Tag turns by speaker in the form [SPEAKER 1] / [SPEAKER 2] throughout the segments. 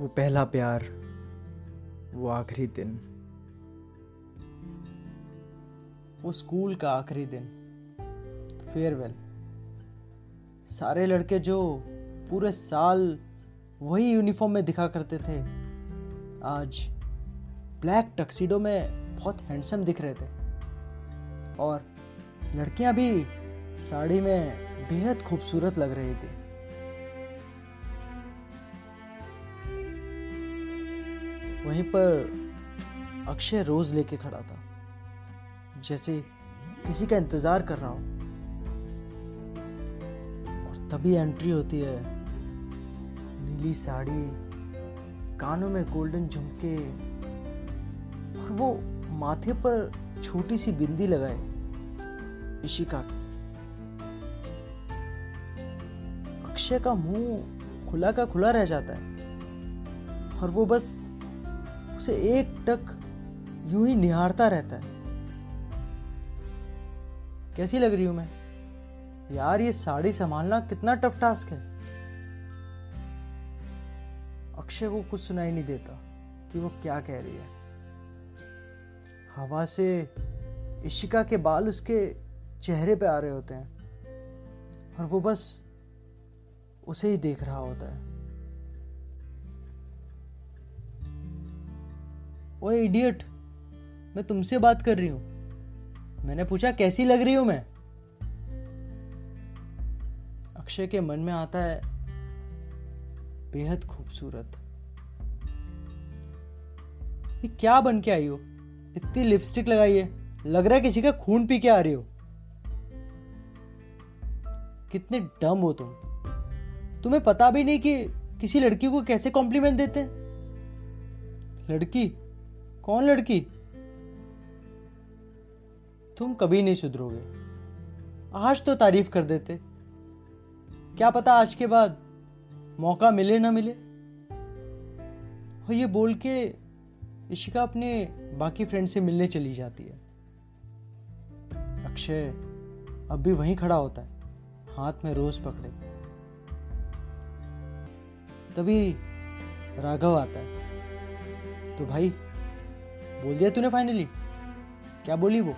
[SPEAKER 1] वो पहला प्यार, वो आखिरी दिन।
[SPEAKER 2] वो स्कूल का आखिरी दिन। फेयरवेल। सारे लड़के जो पूरे साल वही यूनिफॉर्म में दिखा करते थे, आज ब्लैक टक्सीडो में बहुत हैंडसम दिख रहे थे। और लड़कियाँ भी साड़ी में बेहद खूबसूरत लग रही थी। वहीं पर अक्षय रोज लेके खड़ा था। जैसे किसी का इंतज़ार कर रहा हो। और तभी एंट्री होती है। नीली साड़ी, कानों में गोल्डन झुमके। और वो माथे पर छोटी सी बिंदी लगाए। इशिका की। अक्षय का मुँह खुला का खुला रह जाता है। और वो बस उसे एक टक यूँ ही निहारता रहता है। कैसी लग रही हूँ मैं? यार, ये साड़ी संभालना कितना टफ टास्क है। अक्षय को कुछ सुनाई नहीं देता कि वो क्या कह रही है। हवा से इशिका के बाल उसके चेहरे पे आ रहे होते हैं और वो बस उसे ही देख रहा होता है। ओ इडियट मैं तुमसे बात कर रही हूँ। मैंने पूछा, कैसी लग रही हूँ मैं? अक्षय के मन में आता है, बेहद खूबसूरत। ये क्या बन के आई हो? इतनी लिपस्टिक लगाई है। लग रहा है किसी का खून पी के आ रही हो। कितने डम हो तुम। तुम्हें पता भी नहीं कि किसी लड़की को कैसे कॉम्प्लीमेंट देते हैं। लड़की? कौन लड़की? तुम कभी नहीं सुधरोगे। आज तो तारीफ़ कर देते। क्या पता आज के बाद मौका मिले ना मिले? और ये बोल के इशिका अपने बाकी फ्रेंड से मिलने चली जाती है। अक्षय अब भी वहीं खड़ा होता है, हाथ में रोज पकड़े। तभी राघव आता है। तो भाई बोल दिया तूने फाइनली क्या बोली वो?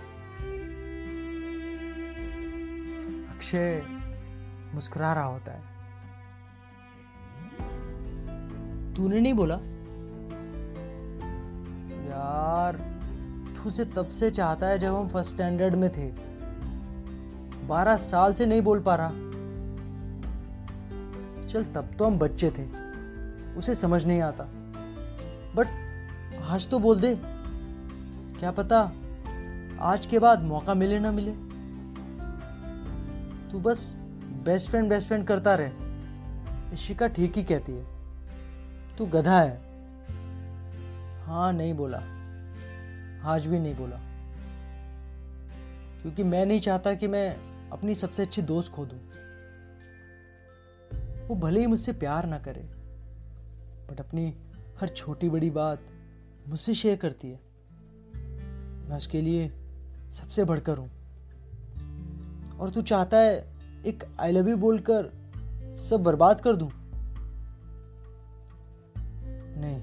[SPEAKER 2] अक्षय मुस्कुरा रहा होता है। तूने नहीं बोला? यार तू उसे तब से चाहता है जब हम फ़र्स्ट स्टैंडर्ड में थे। बारह साल से नहीं बोल पा रहा। चल तब तो हम बच्चे थे। उसे समझ नहीं आता। बट आज तो बोल दे। क्या पता आज के बाद मौका मिले ना मिले। तू बस बेस्ट फ्रेंड बेस्ट फ्रेंड करता रहे। इशिका ठीक ही कहती है। तू गधा है। हाँ नहीं बोला। आज भी नहीं बोला। क्योंकि मैं नहीं चाहता कि मैं अपनी सबसे अच्छी दोस्त खो दूँ वो भले ही मुझसे प्यार ना करे बट अपनी हर छोटी बड़ी बात मुझसे शेयर करती है। मैं उसके लिए सबसे बढ़कर हूँ। और तू चाहता है एक आई लव यू बोलकर सब बर्बाद कर दूँ? नहीं।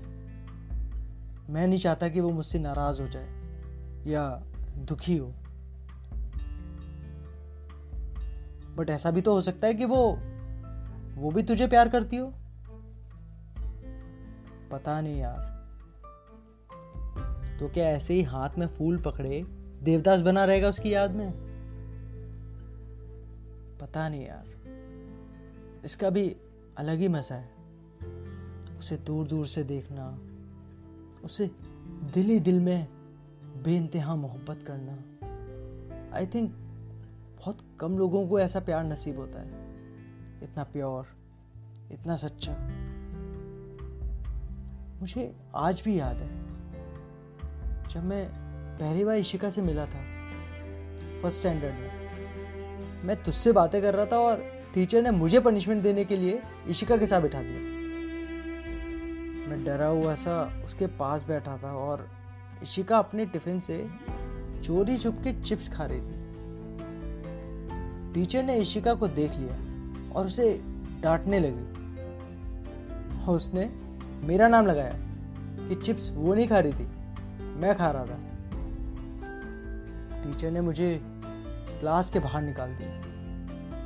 [SPEAKER 2] मैं नहीं चाहता कि वो मुझसे नाराज़ हो जाए या दुखी हो। बट ऐसा भी तो हो सकता है कि वो वो भी तुझे प्यार करती हो। पता नहीं यार। तो क्या ऐसे ही हाथ में फूल पकड़े? देवदास बना रहेगा उसकी याद में? पता नहीं यार। इसका भी अलग ही मज़ा है। उसे दूर दूर से देखना, उसे दिल ही दिल में बेइंतहा मोहब्बत करना। आई थिंक बहुत कम लोगों को ऐसा प्यार नसीब होता है। इतना प्योर, इतना सच्चा। मुझे आज भी याद है। जब मैं पहली बार इशिका से मिला था फ़र्स्ट स्टैंडर्ड में, मैं तुझसे बातें कर रहा था और टीचर ने मुझे पनिशमेंट देने के लिए इशिका के साथ बिठा दिया। मैं डरा हुआ सा उसके पास बैठा था और इशिका अपने टिफ़िन से चोरी छुप के चिप्स खा रही थी। टीचर ने इशिका को देख लिया और उसे डांटने लगी और उसने मेरा नाम लगाया कि चिप्स वो नहीं खा रही थी। मैं खा रहा था। टीचर ने मुझे क्लास के बाहर निकाल दिया।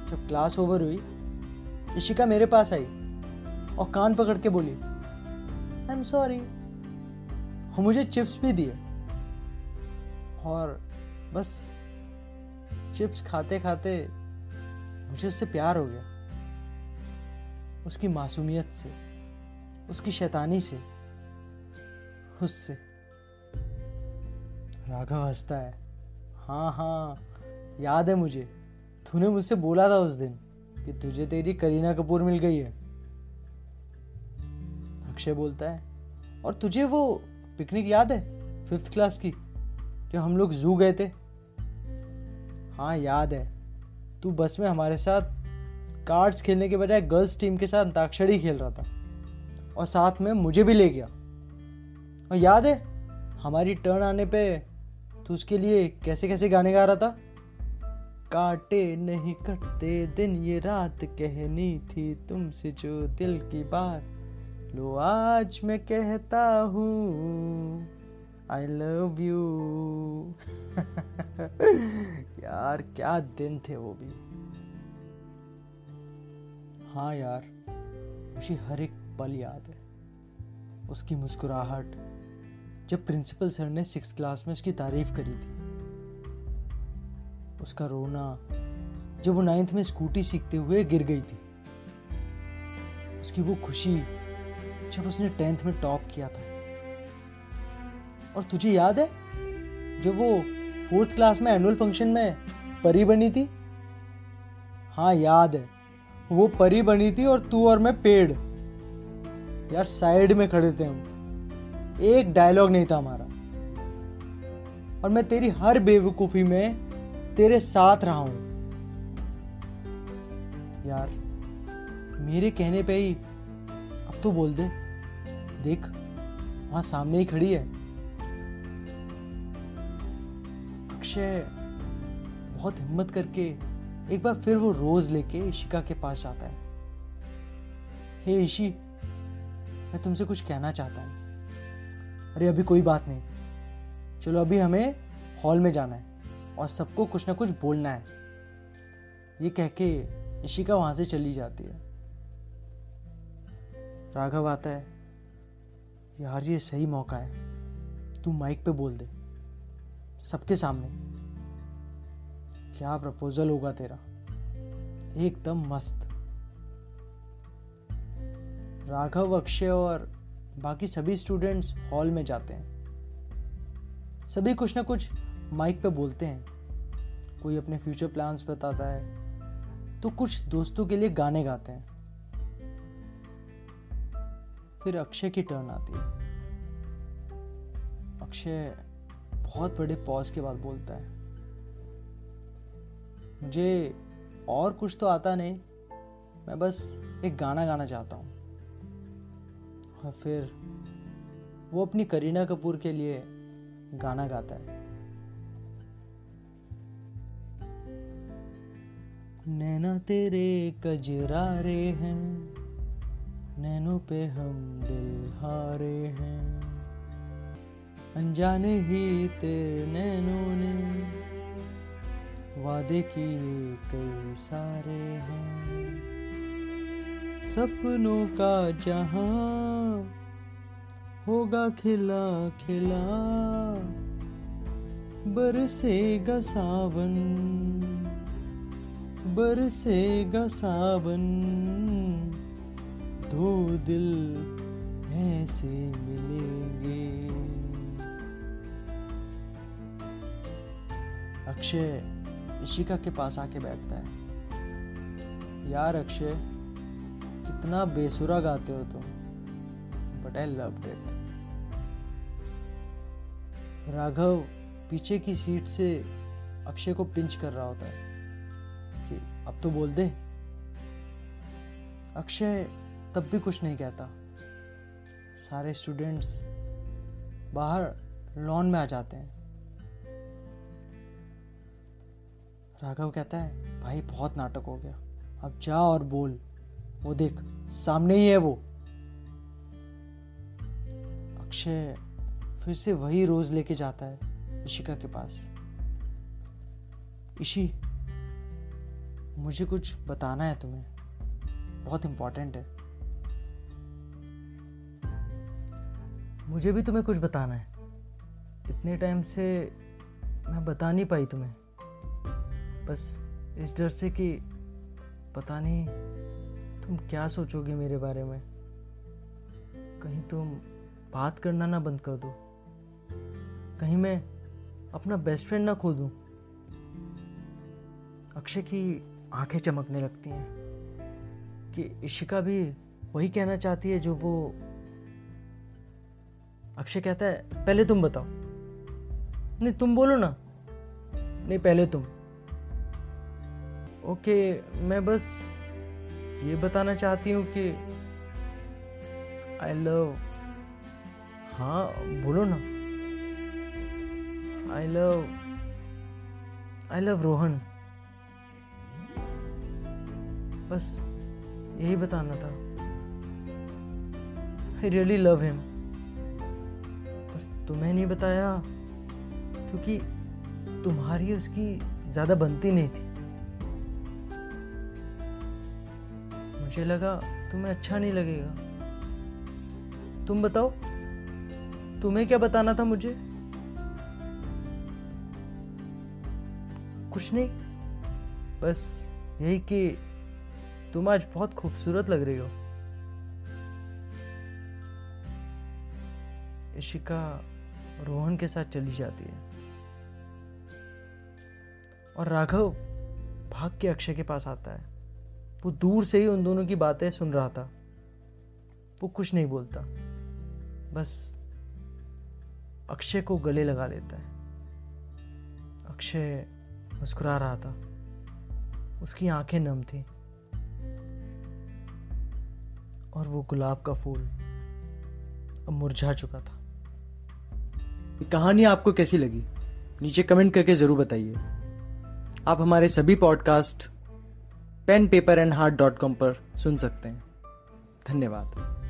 [SPEAKER 2] जब क्लास ओवर हुई, इशिका मेरे पास आई और कान पकड़ के बोली आई एम सॉरी और मुझे चिप्स भी दिए। और बस, चिप्स खाते खाते मुझे उससे प्यार हो गया। उसकी मासूमियत से, उसकी शैतानी से, उससे। राघव हंसता है। हाँ हाँ याद है मुझे। तूने मुझसे बोला था उस दिन कि तुझे तेरी करीना कपूर मिल गई है। अक्षय बोलता है, और तुझे वो पिकनिक याद है फिफ्थ क्लास की, जो हम लोग जू गए थे? हाँ याद है। तू बस में हमारे साथ कार्ड्स खेलने के बजाय गर्ल्स टीम के साथ अंताक्षरी खेल रहा था, और साथ में मुझे भी ले गया। और याद है, हमारी टर्न आने पे तू उसके लिए कैसे कैसे गाने गा रहा था? काटे नहीं कटते दिन, ये रात कहनी थी तुमसे जो दिल की बात। लो, आज मैं कहता हूँ आई लव यू यार, क्या दिन थे वो भी। हाँ यार, मुझे हर एक पल याद है। उसकी मुस्कुराहट जब प्रिंसिपल सर ने सिक्स क्लास में उसकी तारीफ़ करी थी, उसका रोना, जब वो नाइन्थ में स्कूटी सीखते हुए गिर गई थी, उसकी वो खुशी जब उसने टेंथ में टॉप किया था। और तुझे याद है, जब वो फोर्थ क्लास में एनुअल फ़ंक्शन में परी बनी थी? हाँ याद है। वो परी बनी थी और तू और मैं पेड़। यार साइड में खड़े थे हम। एक डायलॉग नहीं था हमारा। और मैं तेरी हर बेवकूफ़ी में तेरे साथ रहा हूँ। यार, मेरे कहने पे ही अब तो बोल दे। देख, वहाँ सामने ही खड़ी है। अक्षय, बहुत हिम्मत करके एक बार फिर वो रोज लेके इशिका के पास जाता है। हे ईशी, मैं तुमसे कुछ कहना चाहता हूँ। अरे, अभी कोई बात नहीं। चलो, अभी हमें हॉल में जाना है और सबको कुछ ना कुछ बोलना है। ये कह के इशिका वहाँ से चली जाती है। राघव आता है। यार, ये सही मौका है। तू माइक पे बोल दे। सबके सामने। क्या प्रपोजल होगा तेरा? एकदम मस्त। राघव, अक्षय और बाकी सभी स्टूडेंट्स हॉल में जाते हैं। सभी कुछ ना कुछ माइक पे बोलते हैं। कोई अपने फ्यूचर प्लान्स बताता है तो कुछ दोस्तों के लिए गाने गाते हैं। फिर अक्षय की टर्न आती है। अक्षय बहुत बड़े पॉज के बाद बोलता है। मुझे और कुछ तो आता नहीं, मैं बस एक गाना गाना चाहता हूँ। और फिर वो अपनी करीना कपूर के लिए गाना गाता है। नैना तेरे कजरारे हैं, नैनों पे हम दिल हारे हैं। अनजाने ही तेरे नैनों ने वादे किए कई सारे हैं। सपनों का जहाँ होगा खिला खिला, बरसेगा सावन बरसेगा सावन। दो दिल ऐसे मिलेंगे। अक्षय, इशिका के पास आके बैठता है। यार अक्षय कितना बेसुरा गाते हो तुम। But I love it Raghav पीछे की सीट से अक्षय को पिंच कर रहा होता है कि अब तो बोल दे। अक्षय तब भी कुछ नहीं कहता। सारे स्टूडेंट्स बाहर लॉन में आ जाते हैं। राघव कहता है, भाई, बहुत नाटक हो गया। अब जा और बोल। वो देख, सामने ही है वो। अक्षय फिर से वही रोज लेके जाता है इशिका के पास। इशी मुझे कुछ बताना है तुम्हें। बहुत इम्पोर्टेंट है। मुझे भी तुम्हें कुछ बताना है। इतने टाइम से मैं बता नहीं पाई तुम्हें। बस इस डर से कि पता नहीं तुम क्या सोचोगे मेरे बारे में? कहीं तुम बात करना ना बंद कर दो। कहीं मैं अपना बेस्ट फ्रेंड ना खो दूँ अक्षय की आँखें चमकने लगती हैं। कि इशिका भी वही कहना चाहती है जो वो अक्षय कहता है, पहले तुम बताओ। नहीं, तुम बोलो ना। नहीं, पहले तुम। ओके, मैं बस ये बताना चाहती हूँ कि आई लव हाँ बोलो ना। I love I love Rohan. बस, यही बताना था। आई रियली लव हिम बस तुम्हें नहीं बताया, क्योंकि तुम्हारी उसकी ज़्यादा बनती नहीं थी। मुझे लगा तुम्हें अच्छा नहीं लगेगा। तुम बताओ, तुम्हें क्या बताना था मुझे? कुछ नहीं, बस यही कि तुम आज बहुत खूबसूरत लग रही हो। इशिका रोहन के साथ चली जाती है। और राघव भाग के अक्षय के पास आता है। वो दूर से ही उन दोनों की बातें सुन रहा था। वो कुछ नहीं बोलता। बस अक्षय को गले लगा लेता है। अक्षय मुस्कुरा रहा था। उसकी आँखें नम थी। और वो गुलाब का फूल अब मुरझा चुका था।
[SPEAKER 1] कहानी आपको कैसी लगी? नीचे कमेंट करके ज़रूर बताइए। आप हमारे सभी podcast pen paper and heart dot com पर सुन सकते हैं। धन्यवाद।